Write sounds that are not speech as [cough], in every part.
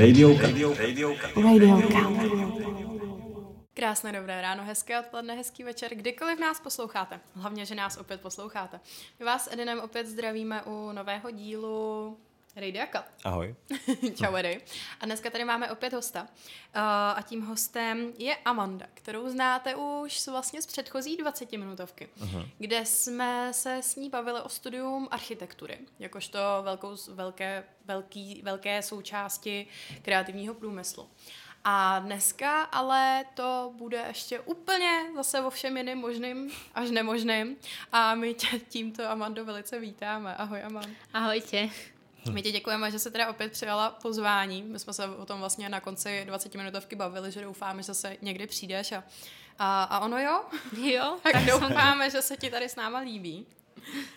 Radiouka. Radiouka. Krásné dobré ráno, hezké odpoledne, hezký večer, kdykoliv nás posloucháte. Hlavně, že nás opět posloucháte. My vás Edinem opět zdravíme u nového dílu Radiaka. Ahoj. [laughs] Čau, Edy. A dneska tady máme opět hosta. Uh, a tím hostem je Amanda, kterou znáte už vlastně z předchozí 20 minutovky, uh-huh. kde jsme se s ní bavili o studium architektury, jakožto velkou, velké, velký, velké součásti kreativního průmyslu. A dneska ale to bude ještě úplně zase o všem jiným možným až nemožným. A my tě tímto, Amando, velice vítáme. Ahoj, Amand. Ahojte. My ti děkujeme, že se teda opět přijala pozvání. My jsme se o tom vlastně na konci 20 minutovky bavili, že doufáme, že zase někdy přijdeš a, a, a ono jo. [laughs] Jo. tak doufáme, že se ti tady s náma líbí.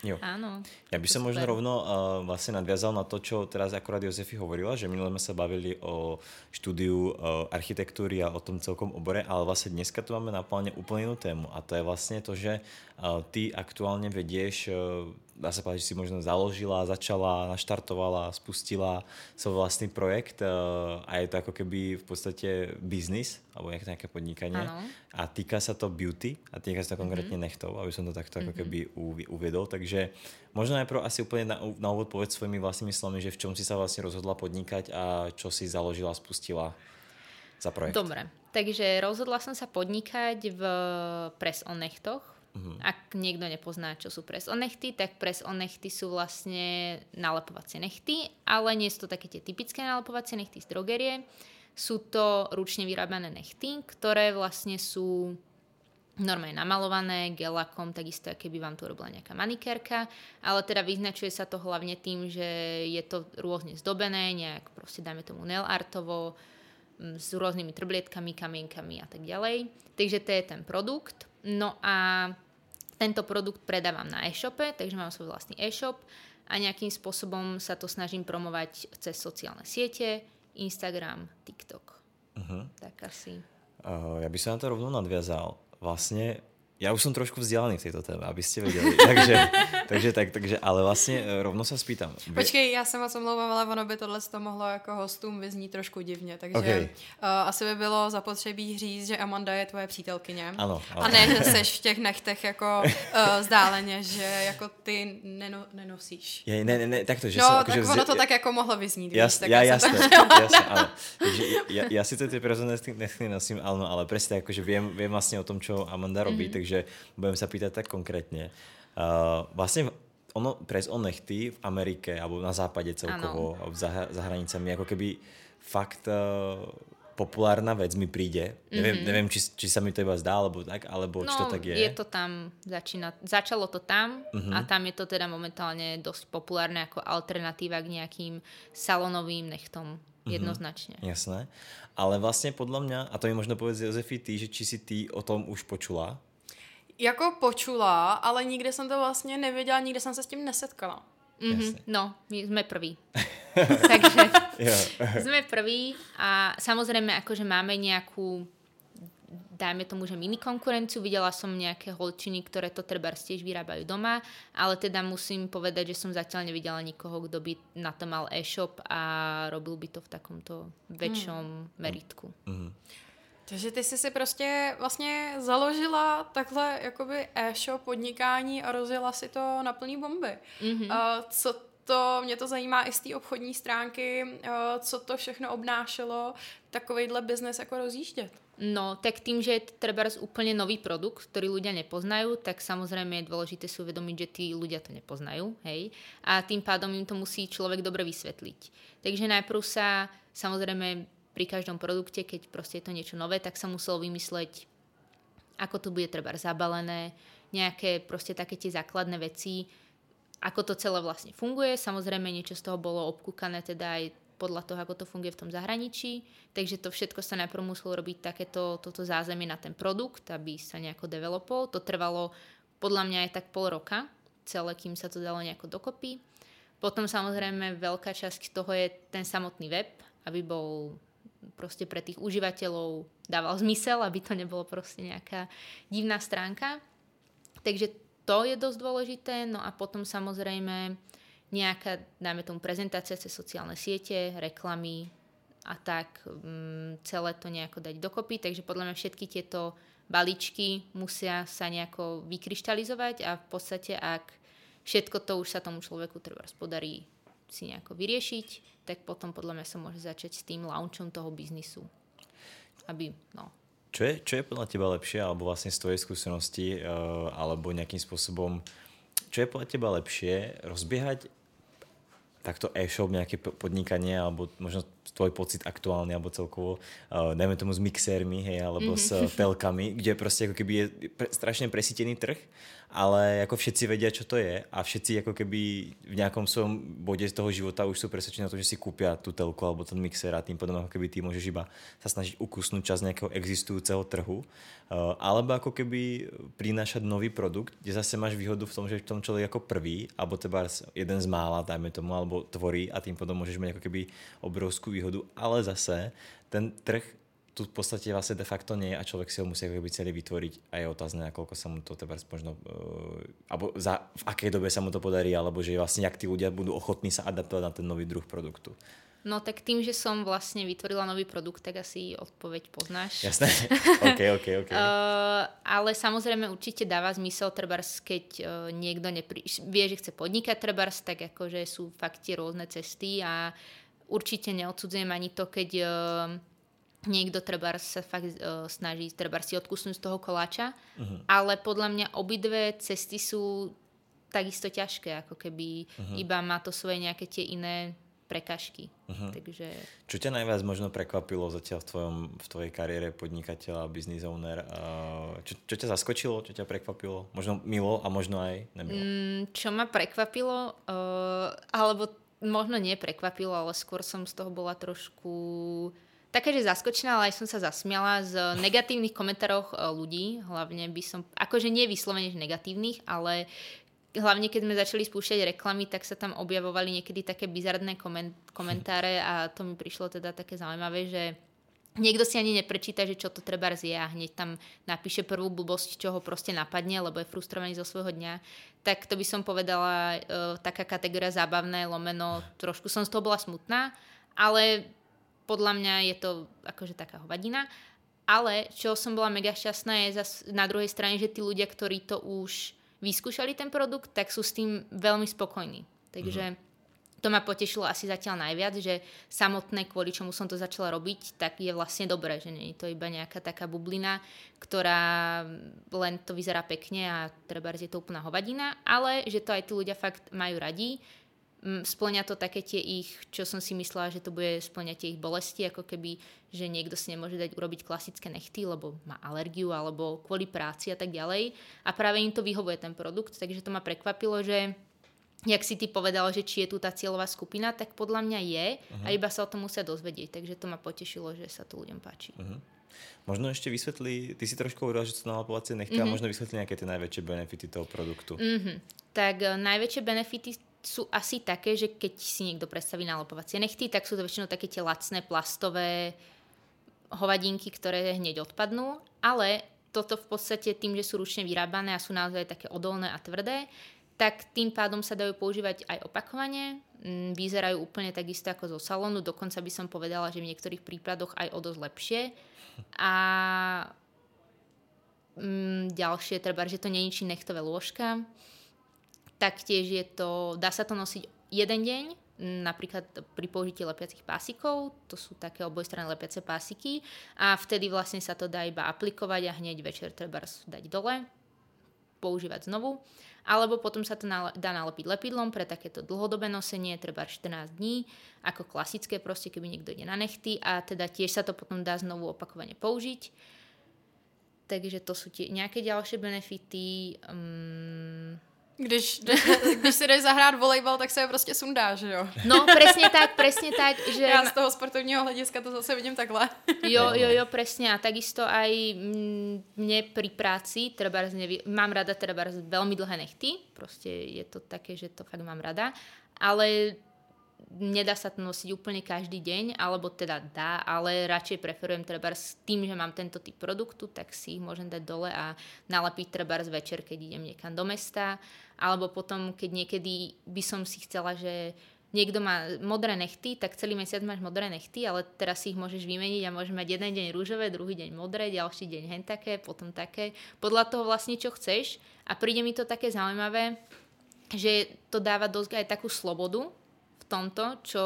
Jo. Áno. Ja by som možno rovno uh, vlastne nadviazal na to, čo teraz akorát Jozefi hovorila, že minule sme sa bavili o štúdiu uh, architektúry a o tom celkom obore, ale vlastne dneska tu máme na pláne úplne inú tému a to je vlastne to, že uh, ty aktuálne vedieš uh, dá sa povedať, že si možno založila, začala, naštartovala, spustila svoj vlastný projekt uh, a je to ako keby v podstate biznis alebo nejaké, nejaké podnikanie ano. a týka sa to beauty a týka sa to konkrétne mm-hmm. nechtov, aby som to takto mm-hmm. ako keby uviedol, takže možno najprv asi úplne na, na úvod povedz svojimi vlastnými slovami, že v čom si sa vlastne rozhodla podnikať a čo si založila, spustila za projekt. Dobre, takže rozhodla som sa podnikať v Press on nechtoch, Uh-huh. Ak niekto nepozná, čo sú pres on nechty, tak pres on nechty sú vlastne nalepovacie nechty, ale nie sú to také tie typické nalepovacie nechty z drogerie. Sú to ručne vyrábané nechty, ktoré vlastne sú normálne namalované gelakom, takisto keby vám to robila nejaká manikérka, ale teda vyznačuje sa to hlavne tým, že je to rôzne zdobené, nejak proste dajme tomu nail artovo, s rôznymi trblietkami, kamienkami a tak ďalej. Takže to je ten produkt. No a tento produkt predávam na e-shope, takže mám svoj vlastný e-shop a nejakým spôsobom sa to snažím promovať cez sociálne siete, Instagram, TikTok. Uh-huh. Tak asi. Uh, ja by som na to rovno nadviazal. Vlastne ja už som trošku vzdialený v tejto téme, aby ste vedeli. [laughs] takže, takže, tak, takže, ale vlastně rovno se spýtam. Počkej, já se moc omlouvám, ale ono by tohle to mohlo jako hostům vyznít trošku divně, takže okay. uh, asi by bylo zapotřebí říct, že Amanda je tvoje přítelkyně. Ano. ano. A ne, že [laughs] seš v těch nechtech jako uh, zdáleně, že jako ty neno, nenosíš. Je, ne, ne, ne, tak to, že No, tak akože ono to tak jako mohlo vyznít. Jas, víš, tak ja, ja jasné, [laughs] jasné, áno. Takže ja, ja si to tie prirodzené nechty nosím, ale, ale presne akože viem, viem vlastne o tom, čo Amanda robí, mm-hmm. takže budem sa pýtať tak konkrétne. Uh, vlastne ono, pres on nechty v Amerike alebo na západe celkovo, ano. za, za hranicami, ako keby fakt uh, populárna vec mi príde. Mm-hmm. Neviem, neviem či, či sa mi to iba zdá, alebo tak, alebo no, či to no, tak je. je to tam, začína, začalo to tam mm-hmm. a tam je to teda momentálne dosť populárne ako alternatíva k nejakým salonovým nechtom. Mhm. Jednoznačne. Mm-hmm, jasné. Ale vlastne podľa mňa, a to mi možno povedz Jozefi ty, že či si ty o tom už počula, jako počula, ale nikdy jsem to vlastně nevěděla, nikdy jsem se s tím nesetkala. Mm-hmm. No, my sme prví. [laughs] Takže [laughs] sme prví a samozrejme akože máme nejakú dajme tomu, že mini konkurenciu. Videla som nejaké holčiny, ktoré to treba tiež vyrábajú doma, ale teda musím povedať, že som zatiaľ nevidela nikoho, kto by na to mal e-shop a robil by to v takomto väčšom mm. meritku. Mm. Takže ty jsi si prostě vlastně založila takhle jakoby e-shop podnikání a rozjela si to na plný bomby. Mm-hmm. Uh, co to, mě to zajímá i z té obchodní stránky, uh, co to všechno obnášelo, takovýhle biznes jako rozjíždět. No, tak tým, že je to treba úplne nový produkt, ktorý ľudia nepoznajú, tak samozrejme je dôležité si uvedomiť, že tí ľudia to nepoznajú, hej? A tým pádom im to musí človek dobre vysvetliť. Takže najprv sa samozrejme pri každom produkte, keď proste je to niečo nové, tak sa muselo vymysleť, ako to bude treba zabalené, nejaké proste také tie základné veci, ako to celé vlastne funguje. Samozrejme niečo z toho bolo obkúkané teda aj podľa toho, ako to funguje v tom zahraničí. Takže to všetko sa najprv muselo robiť takéto toto zázemie na ten produkt, aby sa nejako developol. To trvalo podľa mňa aj tak pol roka, celé, kým sa to dalo nejako dokopy. Potom samozrejme veľká časť toho je ten samotný web, aby bol proste pre tých užívateľov dával zmysel, aby to nebolo proste nejaká divná stránka. Takže to je dosť dôležité. No a potom samozrejme nejaká, dajme tomu, prezentácia cez sociálne siete, reklamy a tak um, celé to nejako dať dokopy. Takže podľa mňa všetky tieto balíčky musia sa nejako vykryštalizovať a v podstate ak všetko to už sa tomu človeku treba podarí si nejako vyriešiť, tak potom podľa mňa sa môže začať s tým launchom toho biznisu. Aby, no. Čo je, čo je podľa teba lepšie, alebo vlastne z tvojej skúsenosti, uh, alebo nejakým spôsobom, čo je podľa teba lepšie, rozbiehať takto e-shop, nejaké podnikanie, alebo možno tvoj pocit aktuálny, alebo celkovo, uh, dajme tomu s mixérmi, hej, alebo mm-hmm. s telkami, kde proste ako keby je pre, strašne presítený trh ale ako všetci vedia, čo to je a všetci ako keby v nejakom svojom bode z toho života už sú presvedčení na to, že si kúpia tú telku alebo ten mixer a tým potom ako keby ty môžeš iba sa snažiť ukusnúť čas nejakého existujúceho trhu uh, alebo ako keby prinášať nový produkt, kde zase máš výhodu v tom, že v tom človek ako prvý alebo teba jeden z mála, dajme tomu, alebo tvorí a tým potom môžeš mať ako keby obrovskú výhodu, ale zase ten trh tu v podstate vlastne de facto nie je a človek si ho musí ako celý vytvoriť a je otázne, koľko sa mu to teda možno, uh, alebo za, v akej dobe sa mu to podarí, alebo že vlastne, ak tí ľudia budú ochotní sa adaptovať na ten nový druh produktu. No tak tým, že som vlastne vytvorila nový produkt, tak asi odpoveď poznáš. Jasné, [laughs] ok, ok, ok. uh, ale samozrejme určite dáva zmysel, trebárs, keď uh, niekto nepri... vie, že chce podnikať trebárs, tak akože sú fakt tie rôzne cesty a určite neodsudzujem ani to, keď uh, niekto treba sa fakt uh, snaží treba si odkusnúť z toho koláča, uh-huh. ale podľa mňa obidve cesty sú takisto ťažké, ako keby uh-huh. iba má to svoje nejaké tie iné prekažky. Uh-huh. Takže... Čo ťa najviac možno prekvapilo zatiaľ v, tvojom, v tvojej kariére podnikateľa, business owner? Čo, čo ťa zaskočilo, čo ťa prekvapilo? Možno milo a možno aj nemilo. Mm, čo ma prekvapilo, uh, alebo možno nie prekvapilo, ale skôr som z toho bola trošku také, že zaskočená, ale aj som sa zasmiala z [laughs] negatívnych komentárov e, ľudí, hlavne by som, akože nie vyslovene negatívnych, ale hlavne keď sme začali spúšťať reklamy, tak sa tam objavovali niekedy také bizardné komentáre a to mi prišlo teda také zaujímavé, že niekto si ani neprečíta, že čo to treba zje a hneď tam napíše prvú blbosť, čo ho proste napadne, lebo je frustrovaný zo svojho dňa. Tak to by som povedala uh, taká kategória zábavné, lomeno, trošku som z toho bola smutná, ale podľa mňa je to akože taká hovadina. Ale čo som bola mega šťastná je zas na druhej strane, že tí ľudia, ktorí to už vyskúšali ten produkt, tak sú s tým veľmi spokojní. Takže mm-hmm. to ma potešilo asi zatiaľ najviac, že samotné, kvôli čomu som to začala robiť, tak je vlastne dobré, že nie je to iba nejaká taká bublina, ktorá len to vyzerá pekne a treba je to úplná hovadina, ale že to aj tí ľudia fakt majú radi, splňa to také tie ich, čo som si myslela, že to bude splňať tie ich bolesti, ako keby, že niekto si nemôže dať urobiť klasické nechty, lebo má alergiu alebo kvôli práci a tak ďalej. A práve im to vyhovuje ten produkt, takže to ma prekvapilo, že jak si ty povedal, že či je tu tá cieľová skupina, tak podľa mňa je uh-huh. a mhm. iba sa o tom musia dozvedieť. Takže to ma potešilo, že sa to ľuďom páči. Uh-huh. Možno ešte vysvetli, ty si trošku hovorila, že sú nalapovacie nechty mm-hmm. a možno vysvetli nejaké tie najväčšie benefity toho produktu. Mm-hmm. Tak uh, najväčšie benefity sú asi také, že keď si niekto predstaví nalopovacie nechty, tak sú to väčšinou také tie lacné plastové hovadinky, ktoré hneď odpadnú, ale toto v podstate tým, že sú ručne vyrábané a sú naozaj také odolné a tvrdé, tak tým pádom sa dajú používať aj opakovane. Mm, vyzerajú úplne takisto ako zo salónu, dokonca by som povedala, že v niektorých prípadoch aj o dosť lepšie. A mm, ďalšie, treba, že to nie je nechtové lôžka, Taktiež je to, dá sa to nosiť jeden deň, napríklad pri použití lepiacich pásikov, to sú také obojstranné lepiace pásiky a vtedy vlastne sa to dá iba aplikovať a hneď večer treba dať dole, používať znovu. Alebo potom sa to dá nalepiť lepidlom pre takéto dlhodobé nosenie, treba 14 dní, ako klasické proste, keby niekto ide na nechty a teda tiež sa to potom dá znovu opakovane použiť. Takže to sú tie nejaké ďalšie benefity. Um, když, když si jdeš zahrát volejbal, tak se je prostě sundá, že jo? No, presne tak, presne tak. Že... Já z toho sportovního hlediska to zase vidím takhle. Jo, jo, jo, presne. A takisto aj mne pri práci, treba nevy... mám rada teda veľmi dlhé nechty, proste je to také, že to fakt mám rada, ale nedá sa to nosiť úplne každý deň, alebo teda dá, ale radšej preferujem treba s tým, že mám tento typ produktu, tak si ich môžem dať dole a nalepiť treba večer, keď idem niekam do mesta, alebo potom, keď niekedy by som si chcela, že niekto má modré nechty, tak celý mesiac máš modré nechty, ale teraz si ich môžeš vymeniť a môžeš mať jeden deň rúžové, druhý deň modré, ďalší deň hen také, potom také. Podľa toho vlastne, čo chceš. A príde mi to také zaujímavé, že to dáva dosť aj takú slobodu v tomto, čo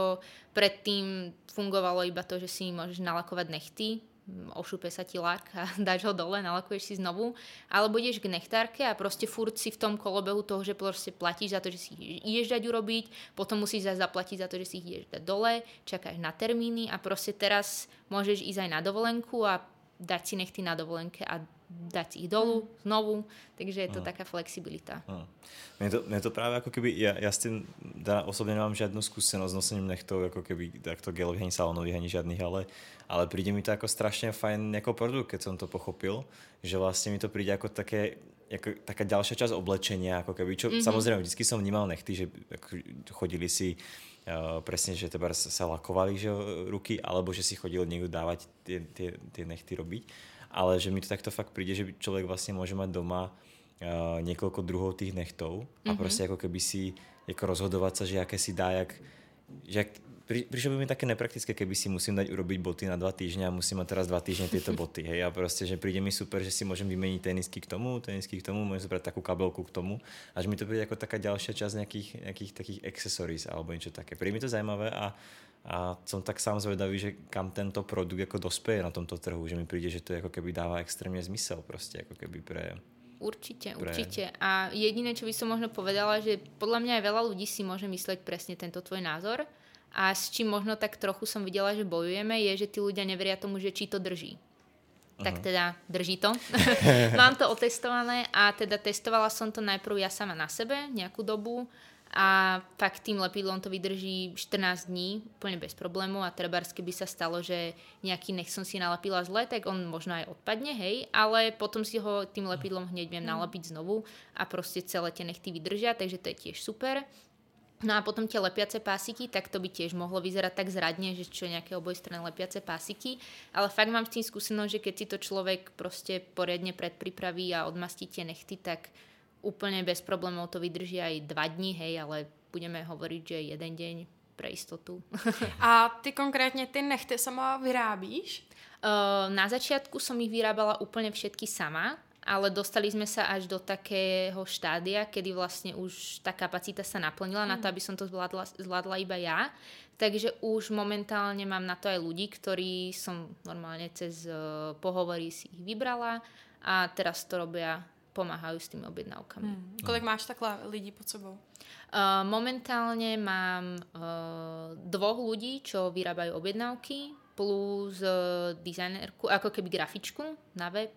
predtým fungovalo iba to, že si môžeš nalakovať nechty, ošupe sa ti lak a [laughs] dáš ho dole, nalakuješ si znovu, alebo ideš k nechtárke a proste furt si v tom kolobehu toho, že proste platíš za to, že si ideš dať urobiť, potom musíš zase zaplatiť za to, že si ich ideš dať dole, čakáš na termíny a proste teraz môžeš ísť aj na dovolenku a dať si nechty na dovolenke a dať ich dolu, mm. znovu, takže je to mm. taká flexibilita. Mm. Mne to, mne to práve ako keby, ja, ja s tým teda osobne nemám žiadnu skúsenosť s nosením nechtov, ako keby takto gelových ani salónových ani žiadnych, ale, ale príde mi to ako strašne fajn ako produkt, keď som to pochopil, že vlastne mi to príde ako také, ako taká ďalšia časť oblečenia, ako keby, čo mm-hmm. samozrejme vždy som vnímal nechty, že chodili si uh, presne, že teba sa lakovali že, ruky, alebo že si chodil niekto dávať tie, tie, tie nechty robiť ale že mi to takto fakt príde, že človek vlastne môže mať doma uh, niekoľko druhov tých nechtov a mm-hmm. proste ako keby si ako rozhodovať sa, že aké si dá, jak, že ak, pri, prišlo by mi také nepraktické, keby si musím dať urobiť boty na dva týždne a musím mať teraz dva týždne tieto [laughs] boty. Hej, a proste, že príde mi super, že si môžem vymeniť tenisky k tomu, tenisky k tomu, môžem zobrať takú kabelku k tomu. A že mi to príde ako taká ďalšia časť nejakých, nejakých takých accessories alebo niečo také. Príde mi to zaujímavé a a som tak sám zvedavý, že kam tento produkt ako dospeje na tomto trhu, že mi príde, že to ako keby dáva extrémne zmysel proste, ako keby pre... Určite, pre... určite. A jediné, čo by som možno povedala, že podľa mňa aj veľa ľudí si môže mysleť presne tento tvoj názor a s čím možno tak trochu som videla, že bojujeme, je, že tí ľudia neveria tomu, že či to drží. Uh-huh. Tak teda drží to. [laughs] Mám to otestované a teda testovala som to najprv ja sama na sebe nejakú dobu a fakt tým lepidlom to vydrží 14 dní úplne bez problémov a treba keby sa stalo, že nejaký nech som si nalepila zle, tak on možno aj odpadne, hej, ale potom si ho tým lepidlom hneď viem mm. nalepiť znovu a proste celé tie nechty vydržia, takže to je tiež super. No a potom tie lepiace pásiky, tak to by tiež mohlo vyzerať tak zradne, že čo nejaké obojstranné lepiace pásiky, ale fakt mám s tým skúsenosť, že keď si to človek proste poriadne predpripraví a odmastí tie nechty, tak úplne bez problémov to vydrží aj dva dní, hej, ale budeme hovoriť, že jeden deň pre istotu. [laughs] A ty konkrétne ty nechty sama vyrábíš? Uh, na začiatku som ich vyrábala úplne všetky sama, ale dostali sme sa až do takého štádia, kedy vlastne už tá kapacita sa naplnila mm. na to, mm. aby som to zvládla, zvládla iba ja. Takže už momentálne mám na to aj ľudí, ktorí som normálne cez uh, pohovory si ich vybrala a teraz to robia pomáhajú s tými objednávkami. Hmm. Kolik máš takhle lidí pod sebou? Uh, momentálne mám uh, dvoch ľudí, čo vyrábajú objednávky, plus uh, dizajnerku, ako keby grafičku na web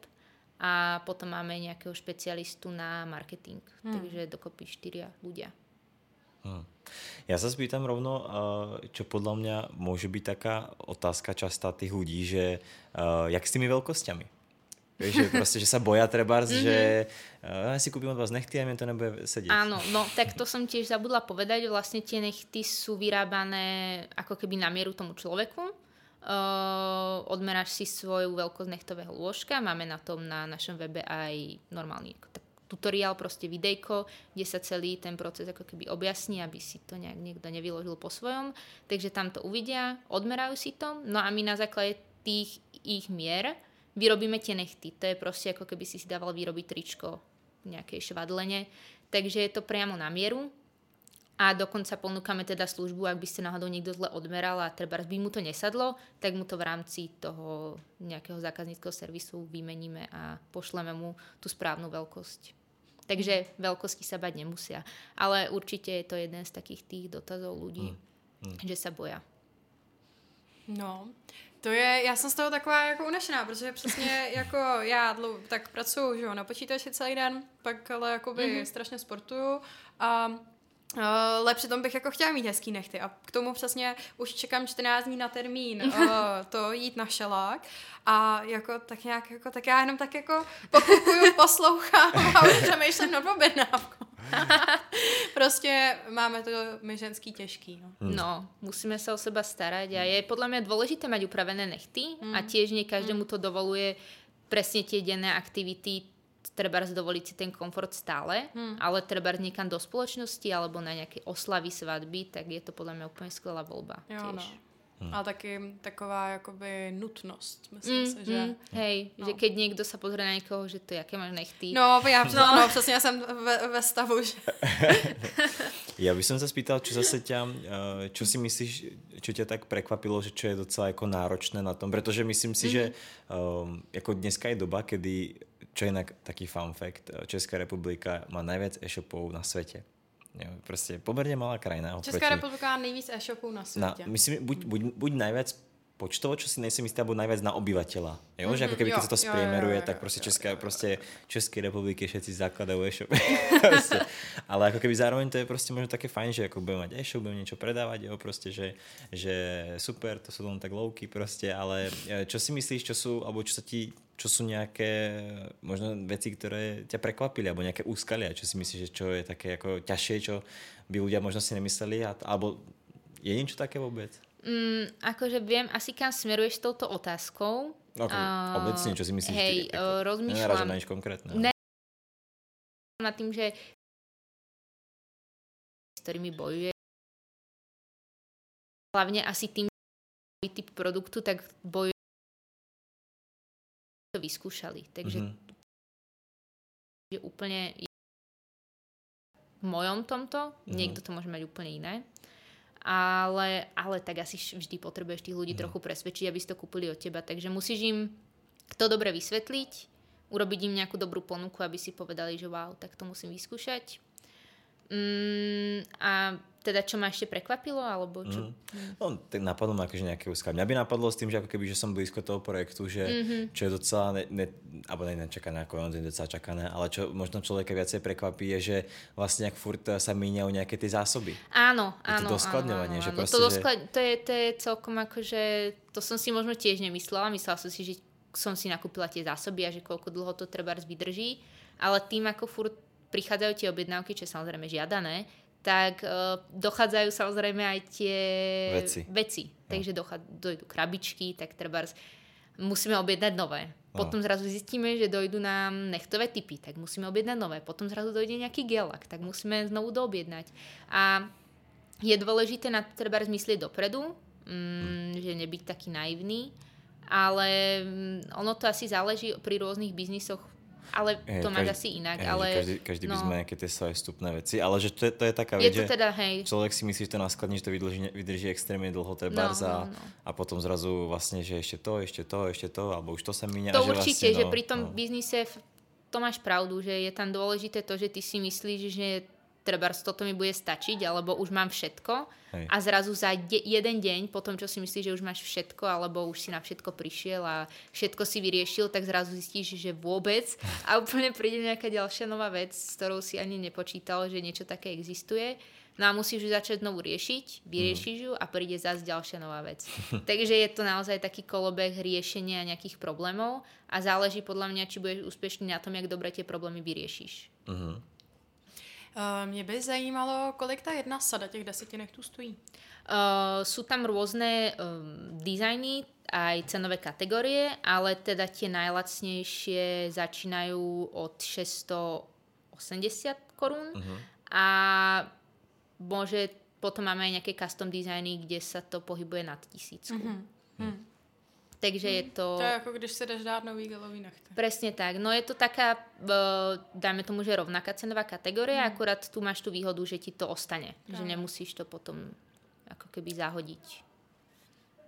a potom máme nejakého špecialistu na marketing. Hmm. Takže dokopy štyria ľudia. Hmm. Ja sa spýtam rovno, čo podľa mňa môže byť taká otázka častá tých ľudí, že jak s tými veľkosťami? Vieš, že proste, že sa boja trebárs, mm-hmm. že uh, ja si kúpim od vás nechty a mi to nebude sedieť. Áno, no tak to som tiež zabudla povedať, vlastne tie nechty sú vyrábané ako keby na mieru tomu človeku. Uh, odmeráš si svoju veľkosť nechtového lôžka, máme na tom na našom webe aj normálny tak, tutoriál, proste videjko, kde sa celý ten proces ako keby objasní, aby si to nejak niekto nevyložil po svojom. Takže tam to uvidia, odmerajú si to, no a my na základe tých ich mier vyrobíme tie nechty. To je proste ako keby si si dával vyrobiť tričko v nejakej švadlene. Takže je to priamo na mieru. A dokonca ponúkame teda službu, ak by ste náhodou niekto zle odmeral a treba by mu to nesadlo, tak mu to v rámci toho nejakého zákazníckého servisu vymeníme a pošleme mu tú správnu veľkosť. Takže veľkosti sa bať nemusia. Ale určite je to jeden z takých tých dotazov ľudí, mm. Mm. že sa boja. No, to je, já jsem z toho taková jako unešená, protože přesně [laughs] jako já dlou, tak pracuji že jo, na počítači celý den, pak ale jakoby mm-hmm. strašně sportuju a Uh, ale přitom bych jako chtěla mít hezký nechty a k tomu přesně už čekám 14 dní na termín uh, [laughs] to jít na šelák a jako tak nějak jako tak já jenom tak jako pokukuju, [laughs] poslouchám a už přemýšlím nad objednávkou. [laughs] Proste máme to my ženský těžký. No. Hmm. no, musíme sa o seba starať a je podľa mňa dôležité mať upravené nechty hmm. a tiež nie každému to dovoluje presne tie denné aktivity treba dovoliť si ten komfort stále, hmm. ale treba niekam do spoločnosti alebo na nejaké oslavy, svadby, tak je to podľa mňa úplne skvelá voľba. Jo, tiež. No. Hmm. A taky taková jakoby nutnost, myslím mm, si, že... Mm, hej, no. že keď niekto sa pozrie na niekoho, že to jaké máš nechty. No, ja, [laughs] no. no přesně ja som ve, ve stavu, že... [laughs] ja by som sa spýtal, čo zase ťa, eh, čo si myslíš, čo ťa tak prekvapilo, že čo je docela ako náročné na tom, pretože myslím si, mm-hmm. že um, ako dneska je doba, kedy, čo je inak taký fun fact, eh, Česká republika má najviac e-shopov na svete. Neviem, proste pomerne malá krajina. Česká oproti... republika má nejvíc e-shopů na světě. Na, myslím, buď, buď, buď najviac počtovo, čo si nejsem istý, alebo najviac na obyvateľa. Jo? Mm-hmm, že ako keby keď sa to spriemeruje, jo, jo, jo, tak proste, Česká, jo, jo, proste Českej republiky všetci zakladajú e-shop. [laughs] Ale ako keby zároveň to je proste možno také fajn, že ako budeme mať e-shop, budeme niečo predávať, jo? proste, že, že super, to sú len tak lovky proste, ale e, čo si myslíš, čo sú, alebo čo sa ti čo sú nejaké možno veci, ktoré ťa prekvapili, alebo nejaké úskalia, čo si myslíš, že čo je také ako ťažšie, čo by ľudia možno si nemysleli, alebo je niečo také vôbec? Mm, akože viem asi kam smeruješ s touto otázkou. Okay. Uh, obecne, čo si myslíš? Hej, ty, uh, rozmýšľam. na nič konkrétne. Ne, nad tým, že s ktorými bojuje hlavne asi tým typ produktu, tak bojuje to vyskúšali. Takže mm-hmm. je úplne v mojom tomto, mm-hmm. niekto to môže mať úplne iné. Ale, ale tak asi vždy potrebuješ tých ľudí mm. trochu presvedčiť, aby si to kúpili od teba. Takže musíš im to dobre vysvetliť, urobiť im nejakú dobrú ponuku, aby si povedali, že wow, tak to musím vyskúšať. Mm, a teda čo ma ešte prekvapilo, alebo čo? Mm. No, tak napadlo ma akože nejaké úzka. Mňa by napadlo s tým, že ako keby, že som blízko toho projektu, že mm-hmm. čo je docela, ne, ne, alebo ne, nečakané, ako on docela čakané, ale čo možno človeka viacej prekvapí, je, že vlastne ak furt sa míňajú nejaké tie zásoby. Áno, áno. To doskladňovanie, áno, že proste, to, dosklad, že... to, je, to je celkom akože, to som si možno tiež nemyslela, myslela som si, že som si nakúpila tie zásoby a že koľko dlho to treba vydrží, ale tým ako furt prichádzajú tie objednávky, čo je samozrejme žiadané, tak uh, dochádzajú samozrejme aj tie veci. veci. No. Takže dochá- dojdu krabičky, tak treba musíme objednať nové. No. Potom zrazu zistíme, že dojdú nám nechtové typy, tak musíme objednať nové. Potom zrazu dojde nejaký gelak, tak musíme znovu doobjednať. A je dôležité na treba myslieť dopredu, mm, že nebyť taký naivný, ale mm, ono to asi záleží pri rôznych biznisoch ale to máš asi inak. Hej, ale, každý, každý no. by sme nejaké tie svoje vstupné veci, ale že to je, to je taká vec, že teda, hej. človek si myslí, že to naskladní, že to vydrží, vydrží extrémne dlho treba no, a, no, no. a potom zrazu vlastne, že ešte to, ešte to, ešte to, alebo už to sa míňa. To že určite, vlastne, no, že pri tom no. biznise to máš pravdu, že je tam dôležité to, že ty si myslíš, že treba toto mi bude stačiť, alebo už mám všetko Hej. a zrazu za de- jeden deň, po tom, čo si myslíš, že už máš všetko, alebo už si na všetko prišiel a všetko si vyriešil, tak zrazu zistíš, že vôbec a úplne príde nejaká ďalšia nová vec, s ktorou si ani nepočítal, že niečo také existuje. No a musíš ju začať znovu riešiť, vyriešiš ju a príde zase ďalšia nová vec. [laughs] Takže je to naozaj taký kolobeh riešenia nejakých problémov a záleží podľa mňa, či budeš úspešný na tom, jak dobre tie problémy vyriešiš. Uh-huh. Uh, mě by zajímalo, kolik ta jedna sada těch deseti nechtů stojí. Uh, sú tam rôzne um, dizajny, aj cenové kategórie, ale teda tie najlacnejšie začínajú od 680 korún uh-huh. a môže, potom máme aj nejaké custom dizajny, kde sa to pohybuje nad tisícku. Uh-huh. Uh-huh. Takže je hmm. to... To je ako když si jdeš dát nový gelový nechty. Presne tak. No je to taká, dáme tomu, že rovnaká cenová kategória, hmm. akurát tu máš tú výhodu, že ti to ostane. Hmm. Že nemusíš to potom ako keby zahodiť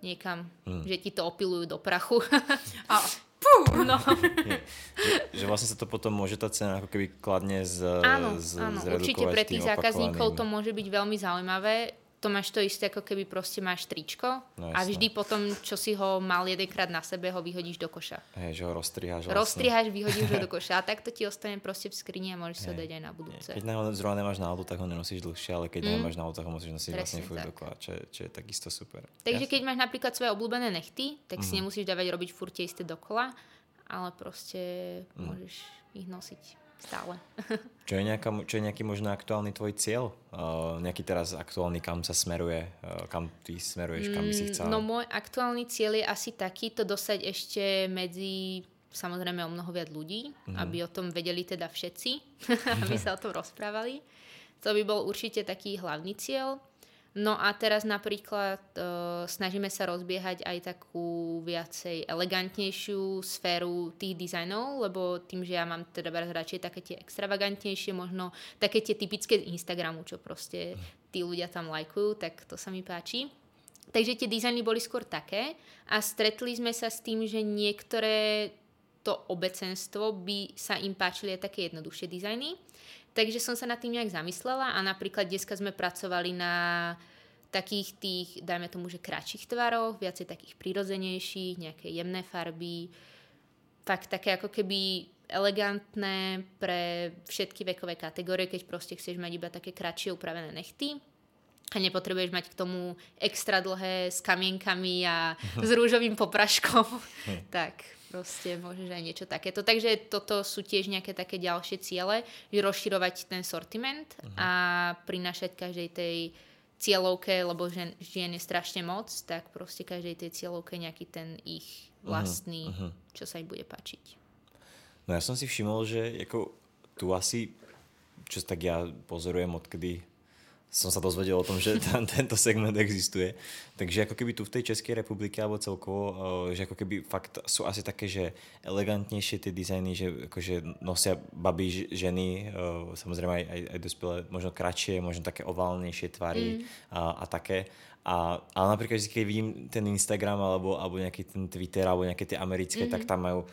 niekam, hmm. že ti to opilujú do prachu. [laughs] A [laughs] Puh. No. Je, že, že vlastne sa to potom môže tá cena ako keby kladne z, áno, z, áno, určite pre tých zákazníkov to môže byť veľmi zaujímavé to máš to isté, ako keby proste máš tričko no, a vždy potom, čo si ho mal jedenkrát na sebe, ho vyhodíš do koša. Hej, že ho rozstriháš. Vlastne. Rozstriháš, vyhodíš ho do [laughs] koša a tak to ti ostane proste v skrini a môžeš Hej. sa ho dať aj na budúce. Keď na zrovna nemáš náhodu, tak ho nenosíš dlhšie, ale keď mm. nemáš náhodu, tak ho musíš nosiť Presne vlastne furt dokola, čo, čo je takisto super. Takže keď máš napríklad svoje obľúbené nechty, tak mm. si mhm. nemusíš dávať robiť furt tie isté dokola, ale proste mm. môžeš ich nosiť stále. [laughs] čo, je nejaká, čo je nejaký možno aktuálny tvoj cieľ? Uh, nejaký teraz aktuálny, kam sa smeruje? Uh, kam ty smeruješ? Kam by si mm, chcela? No môj aktuálny cieľ je asi taký to dosať ešte medzi samozrejme o mnoho viac ľudí, mm. aby o tom vedeli teda všetci, [laughs] aby sa o tom rozprávali. To by bol určite taký hlavný cieľ. No a teraz napríklad uh, snažíme sa rozbiehať aj takú viacej elegantnejšiu sféru tých dizajnov, lebo tým, že ja mám teda radšej také tie extravagantnejšie, možno také tie typické z Instagramu, čo proste tí ľudia tam lajkujú, tak to sa mi páči. Takže tie dizajny boli skôr také a stretli sme sa s tým, že niektoré to obecenstvo by sa im páčili aj také jednoduchšie dizajny. Takže som sa nad tým nejak zamyslela a napríklad dneska sme pracovali na takých tých, dajme tomu, že kratších tvaroch, viacej takých prirodzenejších, nejaké jemné farby, fakt také ako keby elegantné pre všetky vekové kategórie, keď proste chceš mať iba také kratšie upravené nechty a nepotrebuješ mať k tomu extra dlhé s kamienkami a s rúžovým popraškom, [laughs] tak proste môžeš aj niečo takéto. Takže toto sú tiež nejaké také ďalšie ciele, že rozširovať ten sortiment uh-huh. a prinašať každej tej cieľovke, lebo žen, žien je strašne moc, tak proste každej tej cieľovke nejaký ten ich vlastný, uh-huh. čo sa im bude páčiť. No ja som si všimol, že ako tu asi, čo tak ja pozorujem, odkedy som sa dozvedel o tom, že tam, [laughs] tento segment existuje. Takže ako keby tu v tej Českej republike alebo celkovo, eh, že ako keby fakt sú asi také, že elegantnejšie tie dizajny, že akože nosia baby ženy, eh, samozrejme aj, aj, aj dospelé, možno kratšie, možno také oválnejšie tvary mm. a, a také. A, ale napríklad, keď vidím ten Instagram alebo, alebo nejaký ten Twitter alebo nejaké tie americké, mm-hmm. tak tam majú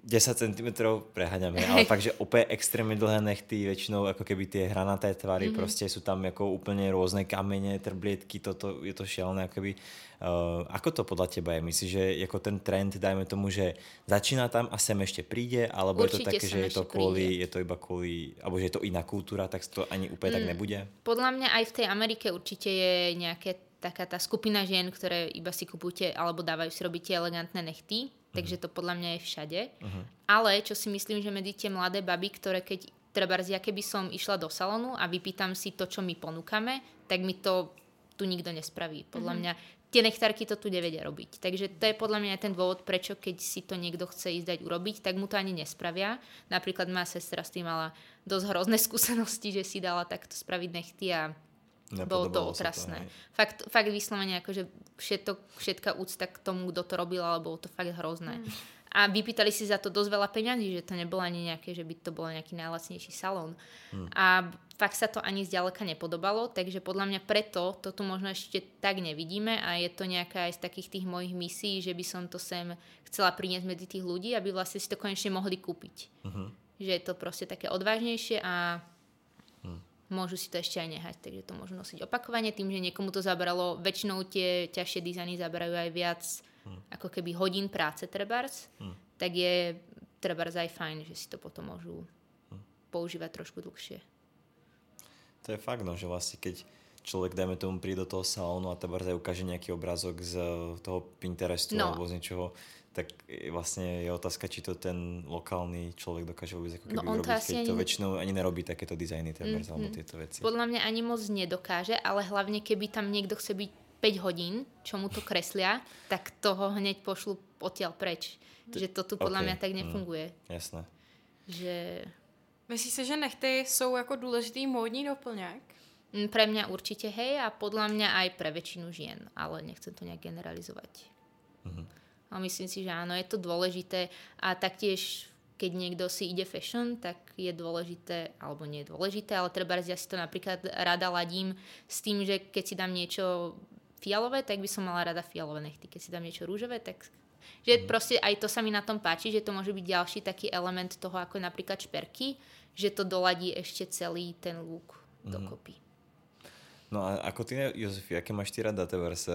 10 cm preháňame, ale fakt, že úplne extrémne dlhé nechty, väčšinou ako keby tie hranaté tvary, mm-hmm. proste sú tam ako úplne rôzne kamene, trblietky, toto je to šialené, ako keby. Uh, ako to podľa teba je? Myslíš, že ako ten trend, dajme tomu, že začína tam a sem ešte príde, alebo Určite je to také, že je to kvôli, príde. je to iba kvôli, alebo že je to iná kultúra, tak to ani úplne mm, tak nebude? Podľa mňa aj v tej Amerike určite je nejaké taká tá skupina žien, ktoré iba si kupujete alebo dávajú si robiť tie elegantné nechty takže to podľa mňa je všade. Uh-huh. Ale čo si myslím, že medzi tie mladé baby, ktoré keď treba ja keby som išla do salónu a vypýtam si to, čo my ponúkame, tak mi to tu nikto nespraví. Podľa uh-huh. mňa tie nechtárky to tu nevedia robiť. Takže to je podľa mňa aj ten dôvod, prečo keď si to niekto chce ísť dať urobiť, tak mu to ani nespravia. Napríklad moja sestra s tým mala dosť hrozné [laughs] skúsenosti, že si dala takto spraviť nechty a bolo to otrasné. To, fakt, fakt vyslovene, akože všetko, všetká úcta k tomu, kto to robil, ale bolo to fakt hrozné. Mm. A vypýtali si za to dosť veľa peňazí, že to nebolo ani nejaké, že by to bol nejaký najlacnejší salón. Mm. A fakt sa to ani zďaleka nepodobalo, takže podľa mňa preto to tu možno ešte tak nevidíme a je to nejaká aj z takých tých mojich misií, že by som to sem chcela priniesť medzi tých ľudí, aby vlastne si to konečne mohli kúpiť. Mm-hmm. Že je to proste také odvážnejšie a môžu si to ešte aj nehať, takže to môžu nosiť opakovane, tým, že niekomu to zabralo, väčšinou tie ťažšie dizajny zaberajú aj viac hmm. ako keby hodín práce trebárs, hmm. tak je trebárs aj fajn, že si to potom môžu hmm. používať trošku dlhšie. To je fakt, no, že vlastne keď človek, dajme tomu, príde do toho salónu a trebárs aj ukáže nejaký obrázok z toho Pinterestu no. alebo z niečoho, tak vlastne je otázka, či to ten lokálny človek dokáže vôbec ako keby no, urobiť, keď ani... to väčšinou ani nerobí takéto dizajny, mm-hmm. alebo tieto veci. Podľa mňa ani moc nedokáže, ale hlavne keby tam niekto chce byť 5 hodín, čo mu to kreslia, [laughs] tak toho hneď pošlu odtiaľ preč. T- že to tu podľa okay. mňa tak mm, nefunguje. Mm, jasné. Že... Myslíš si, že nechty jsou jako důležitý módní doplňák? Mm, pre mňa určite hej a podľa mňa aj pre väčšinu žien, ale nechcem to nejak generalizovať. Mm-hmm. A myslím si, že áno, je to dôležité a taktiež keď niekto si ide fashion, tak je dôležité, alebo nie je dôležité, ale treba ja si to napríklad rada ladím s tým, že keď si dám niečo fialové, tak by som mala rada fialové nechty. Keď si dám niečo rúžové, tak že mm. proste aj to sa mi na tom páči, že to môže byť ďalší taký element toho, ako napríklad šperky, že to doladí ešte celý ten look mm. dokopy. No a ako ty, Jozefi, aké máš ty rada tebars?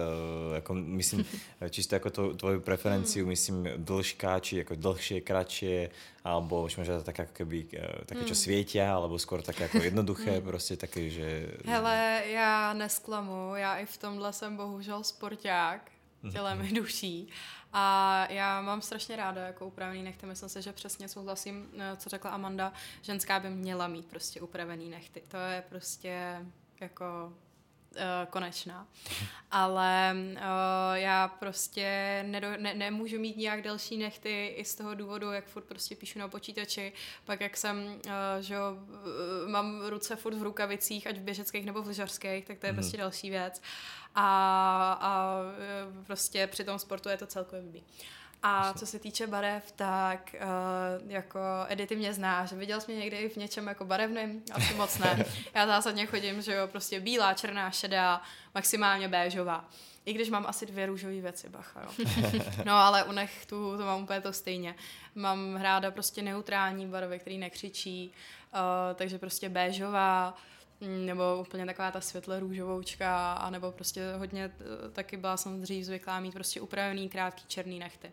Ako, myslím, [laughs] čisto ako to, tvoju preferenciu, mm. myslím, dĺžka, či ako dlhšie, kratšie, alebo už možno také ako keby, e, také, čo mm. svietia, alebo skôr také ako jednoduché, [laughs] mm. prostě také, že... Hele, já nesklamu, já i v tomhle jsem bohužel sporták, mhm. tělem i duší. A já mám strašně ráda jako upravený nechty. Myslím si, že přesně souhlasím, co řekla Amanda. Ženská by měla mít prostě upravený nechty. To je prostě jako konečná. Ale uh, já prostě nedo, ne, nemůžu mít nějak delší nechty i z toho důvodu, jak furt prostě píšu na počítači, pak jak jsem, uh, že uh, mám ruce furt v rukavicích, ať v běžeckých nebo v lyžařských, tak to je mm. prostě další věc. A, a prostě při tom sportu je to celkově blbý. A co se týče barev, tak uh, jako Edity mě zná, že viděl jsi mě někdy v něčem jako barevným? Asi moc ne. [laughs] Já zásadně chodím, že jo, prostě bílá, černá, šedá, maximálně béžová. I když mám asi dvě růžové věci, bacha, jo. [laughs] No ale u nechtu to mám úplně to stejně. Mám ráda prostě neutrální barvy, který nekřičí, uh, takže prostě béžová, nebo úplně taková ta světle růžovoučka, anebo prostě hodně, taky byla jsem dřív zvyklá mít prostě upravený krátký černý nechty.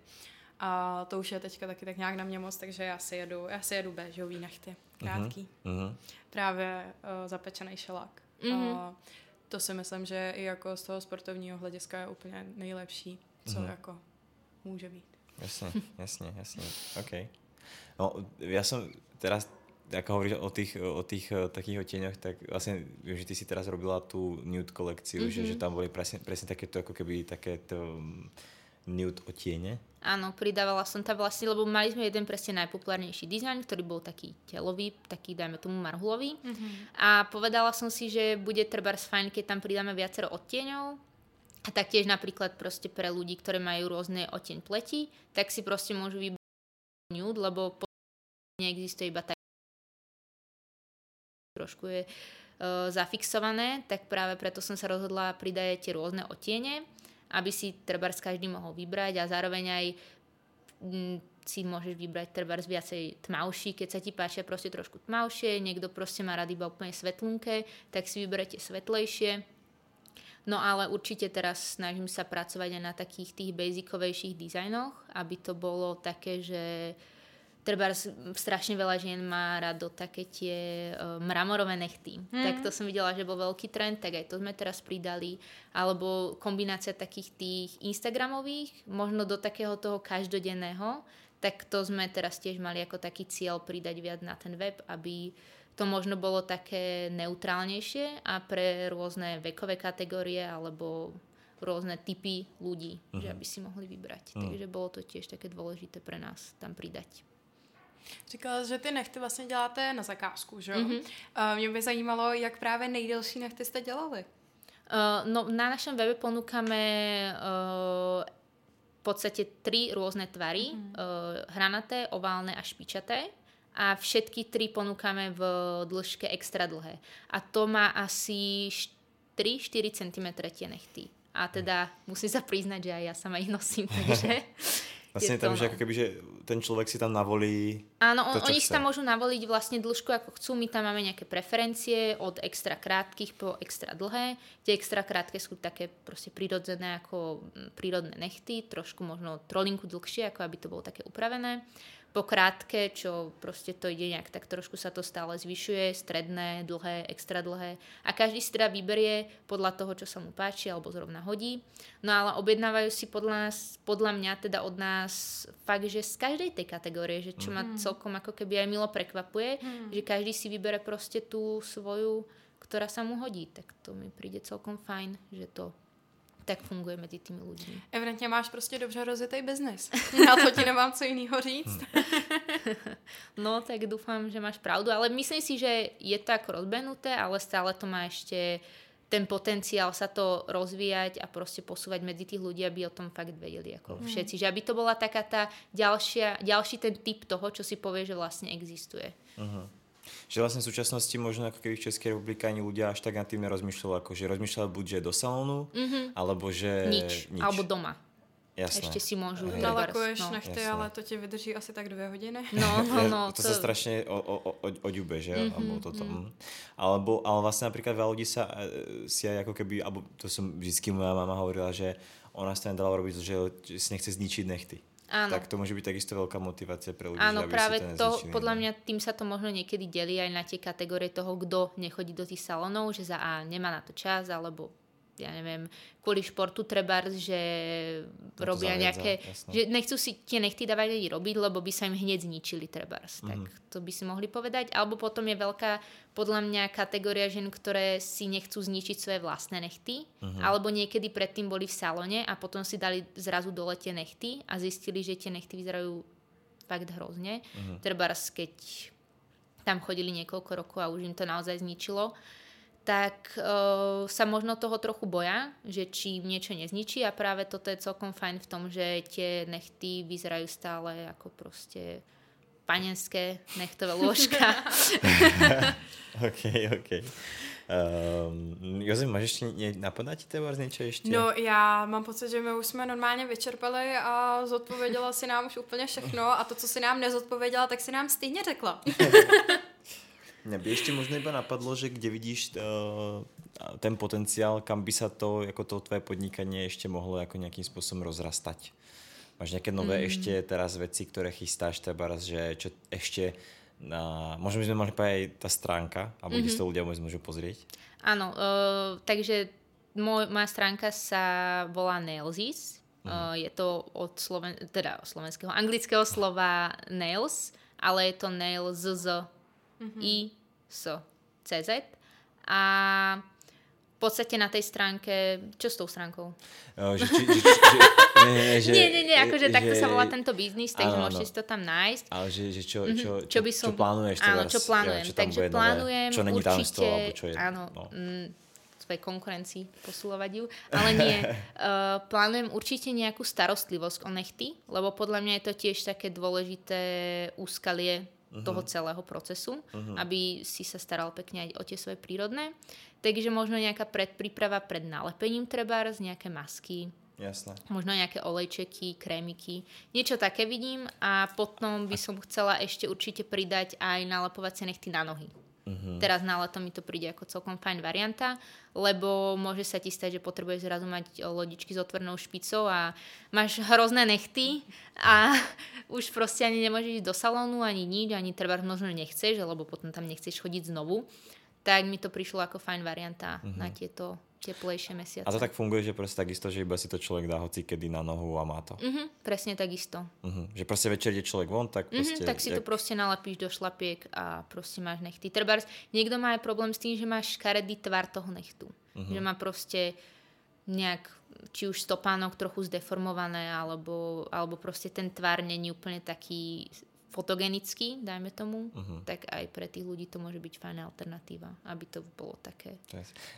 A to už je teďka taky tak nějak na mě moc, takže já si jedu, já si jedu béžový nechty, krátký. Uh-huh. Právě uh, zapečený šelák. Uh-huh. Uh, to si myslím, že i jako z toho sportovního hlediska je úplně nejlepší, co uh-huh. jako může být. Jasně, jasně, jasně. OK. No, já jsem teraz ako hovoríš o tých, o tých o takých oteňoch, tak vlastne viem, že ty si teraz robila tú nude kolekciu, mm-hmm. že, že tam boli presne, presne takéto ako keby takéto mm, nude otiene. Áno, pridávala som tam vlastne, lebo mali sme jeden presne najpopulárnejší dizajn, ktorý bol taký telový, taký dajme tomu marhulový. Mm-hmm. A povedala som si, že bude treba fajn, keď tam pridáme viacero odtieňov, a taktiež napríklad proste pre ľudí, ktoré majú rôzne oteň pleti, tak si proste môžu vybrať nude, lebo neexistuje iba tak trošku je uh, zafixované, tak práve preto som sa rozhodla pridať tie rôzne otiene, aby si trebárs každý mohol vybrať a zároveň aj m, si môžeš vybrať trebárs viacej tmavší, keď sa ti páčia proste trošku tmavšie, niekto proste má rád iba úplne svetlunké, tak si vyberete svetlejšie. No ale určite teraz snažím sa pracovať aj na takých tých basicovejších dizajnoch, aby to bolo také, že uh, treba strašne veľa žien má rado také tie uh, mramorové nechty. Mm. Tak to som videla, že bol veľký trend, tak aj to sme teraz pridali. Alebo kombinácia takých tých Instagramových, možno do takého toho každodenného, tak to sme teraz tiež mali ako taký cieľ pridať viac na ten web, aby to možno bolo také neutrálnejšie a pre rôzne vekové kategórie alebo rôzne typy ľudí, uh-huh. že mhm. aby si mohli vybrať. Uh-huh. Takže bolo to tiež také dôležité pre nás tam pridať. Říkala, že ty nechty vlastně děláte na zakázku, že jo? Mm-hmm. Uh, mě by zajímalo, jak právě nejdelší nechty jste dělali. Uh, no, na našom webe ponúkame uh, v podstate tri rôzne tvary. Mm. Uh, hranaté, oválne a špičaté. A všetky tri ponúkame v dĺžke extra dlhé. A to má asi 3-4 cm tie nechty. A teda musím sa priznať, že aj ja sama ich nosím, takže [laughs] Vlastne tam, že ako keby, že ten človek si tam navolí Áno, on, to, oni si tam môžu navoliť vlastne dĺžku ako chcú. My tam máme nejaké preferencie od extra krátkých po extra dlhé. Tie extra krátke sú také proste prirodzené ako prírodné nechty, trošku možno trolinku dlhšie, ako aby to bolo také upravené po krátke, čo proste to ide nejak, tak trošku sa to stále zvyšuje, stredné, dlhé, extra dlhé. A každý si teda vyberie podľa toho, čo sa mu páči alebo zrovna hodí. No ale objednávajú si podľa, nás, podľa mňa teda od nás fakt, že z každej tej kategórie, že čo mm. ma mhm. celkom ako keby aj milo prekvapuje, mm. že každý si vybere proste tú svoju, ktorá sa mu hodí. Tak to mi príde celkom fajn, že to tak funguje mezi tými ľuďmi. Evidentně máš prostě dobře rozjetý biznis. [laughs] Na to ti nemám co jiného říct. [laughs] no, tak dúfam, že máš pravdu, ale myslím si, že je to ako rozbenuté, ale stále to má ešte ten potenciál sa to rozvíjať a proste posúvať medzi tých ľudí, aby o tom fakt vedeli ako mm. všetci. Že aby to bola taká tá ďalšia, ďalší ten typ toho, čo si povie, že vlastne existuje. Uh-huh že vlastne v súčasnosti možno ako keby v Českej republike ani ľudia až tak nad tým nerozmýšľali, ako že rozmýšľali buď, že do salónu, mm-hmm. alebo že... Nič. nič. Alebo doma. Jasné. Ešte si môžu Hej. Nalakuješ no. nechty, Jasné. ale to ti vydrží asi tak dvě hodiny. [laughs] No, no, no. to, to sa strašne o, o, o, oďube, že? Mm-hmm, alebo toto. Mm. Alebo, ale vlastne napríklad veľa ľudí sa e, si aj ako keby, alebo to som vždycky moja mama hovorila, že ona sa nedala robiť, že si nechce zničiť nechty. Áno. Tak to môže byť takisto veľká motivácia pre ľudí. Áno, aby práve to, to podľa mňa tým sa to možno niekedy delí aj na tie kategórie toho, kto nechodí do tých salónov, že za A nemá na to čas, alebo ja neviem, kvôli športu trebárs, že to robia zaviedza, nejaké, jasné. že nechcú si tie nechty dávať ani robiť, lebo by sa im hneď zničili trebárs. Tak Mhm. to by si mohli povedať. Alebo potom je veľká, podľa mňa, kategória žien, ktoré si nechcú zničiť svoje vlastné nechty, Mhm. alebo niekedy predtým boli v salóne a potom si dali zrazu dole tie nechty a zistili, že tie nechty vyzerajú fakt hrozne. Mhm. Trebárs, keď tam chodili niekoľko rokov a už im to naozaj zničilo, tak uh, sa možno toho trochu boja, že či im niečo nezničí a práve toto je celkom fajn v tom, že tie nechty vyzerajú stále ako proste panenské nechtové lôžka. [laughs] OK, OK. Um, Jozef, máš ještě, napadá ti tebárs niečo ešte? No já mám pocit, že my už jsme normálně vyčerpali a zodpověděla si nám už úplně všechno a to, co si nám nezodpověděla, tak si nám stejně řekla. [laughs] Mňa by ešte možno iba napadlo, že kde vidíš uh, ten potenciál, kam by sa to, ako to tvoje podnikanie ešte mohlo ako nejakým spôsobom rozrastať. Máš nejaké nové mm. ešte teraz veci, ktoré chystáš trebárs, že čo ešte na, možno by sme povedať aj tá stránka, alebo mm-hmm. kde si to ľudia môžu pozrieť. Áno, uh, takže môj, moja stránka sa volá Nailsies. Uh, je to od sloven, teda slovenského, anglického slova nails, ale je to nail z z i s cz. A v podstate na tej stránke, čo s tou stránkou? Uh, že, či, že, že, nie, nie, [laughs] že, nie, nie, nie, akože že, takto sa volá tento biznis, takže áno, môžete áno. si to tam nájsť. Ale že, že čo, Mhm, čo, čo, čo by som... čo plánuješ Áno, trebárs, čo plánujem. jo, čo Takže nové, plánujem čo není určite, alebo čo je, áno, no. mm, svojej konkurencii posúľovať ju, ale nie. [laughs] uh, plánujem určite nejakú starostlivosť o nechty, lebo podľa mňa je to tiež také dôležité úskalie Mhm. toho celého procesu, aby si sa staral pekne aj o tie svoje prírodné. Takže možno nejaká predpríprava pred nalepením trebárs, nejaké masky, Jasné. možno nejaké olejčeky, krémiky. Niečo také vidím a potom by som chcela ešte určite pridať aj nalepovacie nechty na nohy. Mm-hmm. Teraz na leto mi to príde ako celkom fajn varianta, lebo môže sa ti stať, že potrebuješ zrazu mať lodičky s otvorenou špicou a máš hrozné nechty a [laughs] už proste ani nemôžeš ísť do salónu, ani nič, ani treba možno nechceš, lebo potom tam nechceš chodiť znovu. Tak mi to prišlo ako fajn varianta mm-hmm. na tieto teplejšie mesiace. A to tak funguje, že proste takisto, že iba si to človek dá hoci kedy na nohu a má to. Mhm, presne takisto. Uh-huh. Že proste večer ide človek von, tak proste... Mhm, tak si to proste nalepíš do šlapiek a proste máš nechty. Trebárs, niekto má aj problém s tým, že máš škaredý tvar toho nechtu. Že má proste nejak, či už stopánok trochu zdeformované, alebo, alebo proste ten tvar není úplne taký fotogenický, dajme tomu, tak aj pre tých ľudí to môže byť fajná alternatíva, aby to bolo také.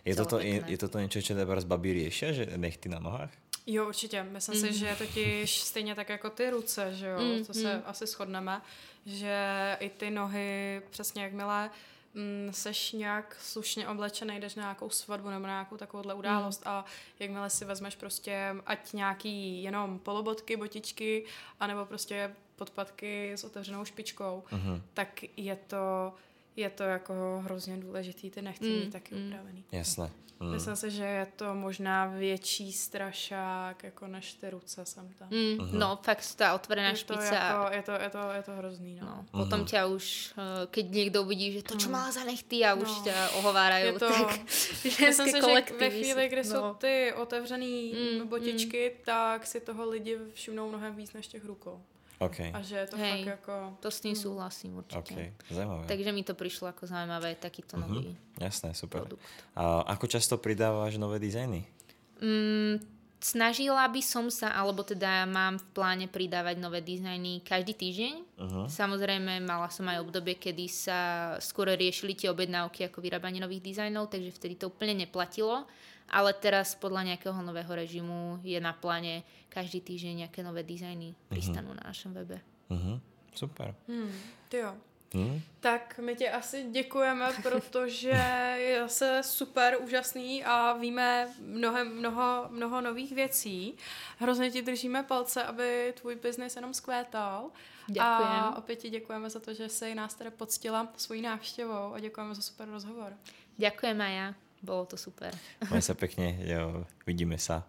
Je, toto, je, je toto niečo, čo teraz babi riešia, že nechty na nohách? Jo, určitě. Myslím si, že totiž [laughs] stejně tak jako ty ruce, že jo, Mm, to se asi shodneme, že i ty nohy, přesně jakmile mm, seš nějak slušně oblečený, jdeš na nějakou svatbu nebo na nějakou takovouhle událost a jakmile si vezmeš prostě ať nějaký jenom polobotky, botičky, anebo prostě podpatky s otevřenou špičkou, Uh-huh. tak je to, je to jako hrozně důležitý ty nechty Mm, mít taky mm. upravený. Jasné. Mm. Myslím si, že je to možná větší strašák jako než ty ruce sem tam. Mm, Mhm. No, fakt tá otvorená Je to, špica. jako, je, to, je, to, je to hrozný, no. No, Mhm. potom ťa už, eh, keď niekto uvidí, že to, čo Mm. má za nechty a už No. ťa ohovárajú, Je to- tak [laughs] [laughs] Myslím ženské si, že kolektívy. ve chvíli, kdy jsou no. ty otevřený Mm, botičky, tak si toho lidi všimnou mnohem víc než těch rukou. OK. A že je to Hej. fakt jako... To s tým Mm. súhlasím určite. OK, zaujímavé. Takže mi to prišlo ako zaujímavé, takýto Mhm. nový Jasné, super. produkt. A ako často pridávaš nové dizajny? Mm, snažila by som sa, alebo teda mám v pláne pridávať nové dizajny každý týždeň. Uh-huh. Samozrejme, mala som aj obdobie, kedy sa skôr riešili tie objednávky ako vyrábanie nových dizajnov, takže vtedy to úplne neplatilo. Ale teraz podľa nejakého nového režimu je na pláne každý týždeň nejaké nové dizajny pristanú na našom webe. Uh-huh. Super. Hmm, ty jo. Hm? Tak my ti asi děkujeme, protože je zase super, úžasný a víme mnohem, mnoho, mnoho nových věcí. Hrozně ti držíme palce, aby tvůj biznis jenom skvétal. Ďakujem. A opět ti děkujeme za to, že jsi nás teda poctila svojí návštěvou a děkujeme za super rozhovor. Ďakujem aj ja, bolo to super. Maj sa pekne, jo, vidíme sa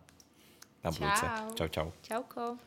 na budúce. Čau. Čau, čau. Čauko.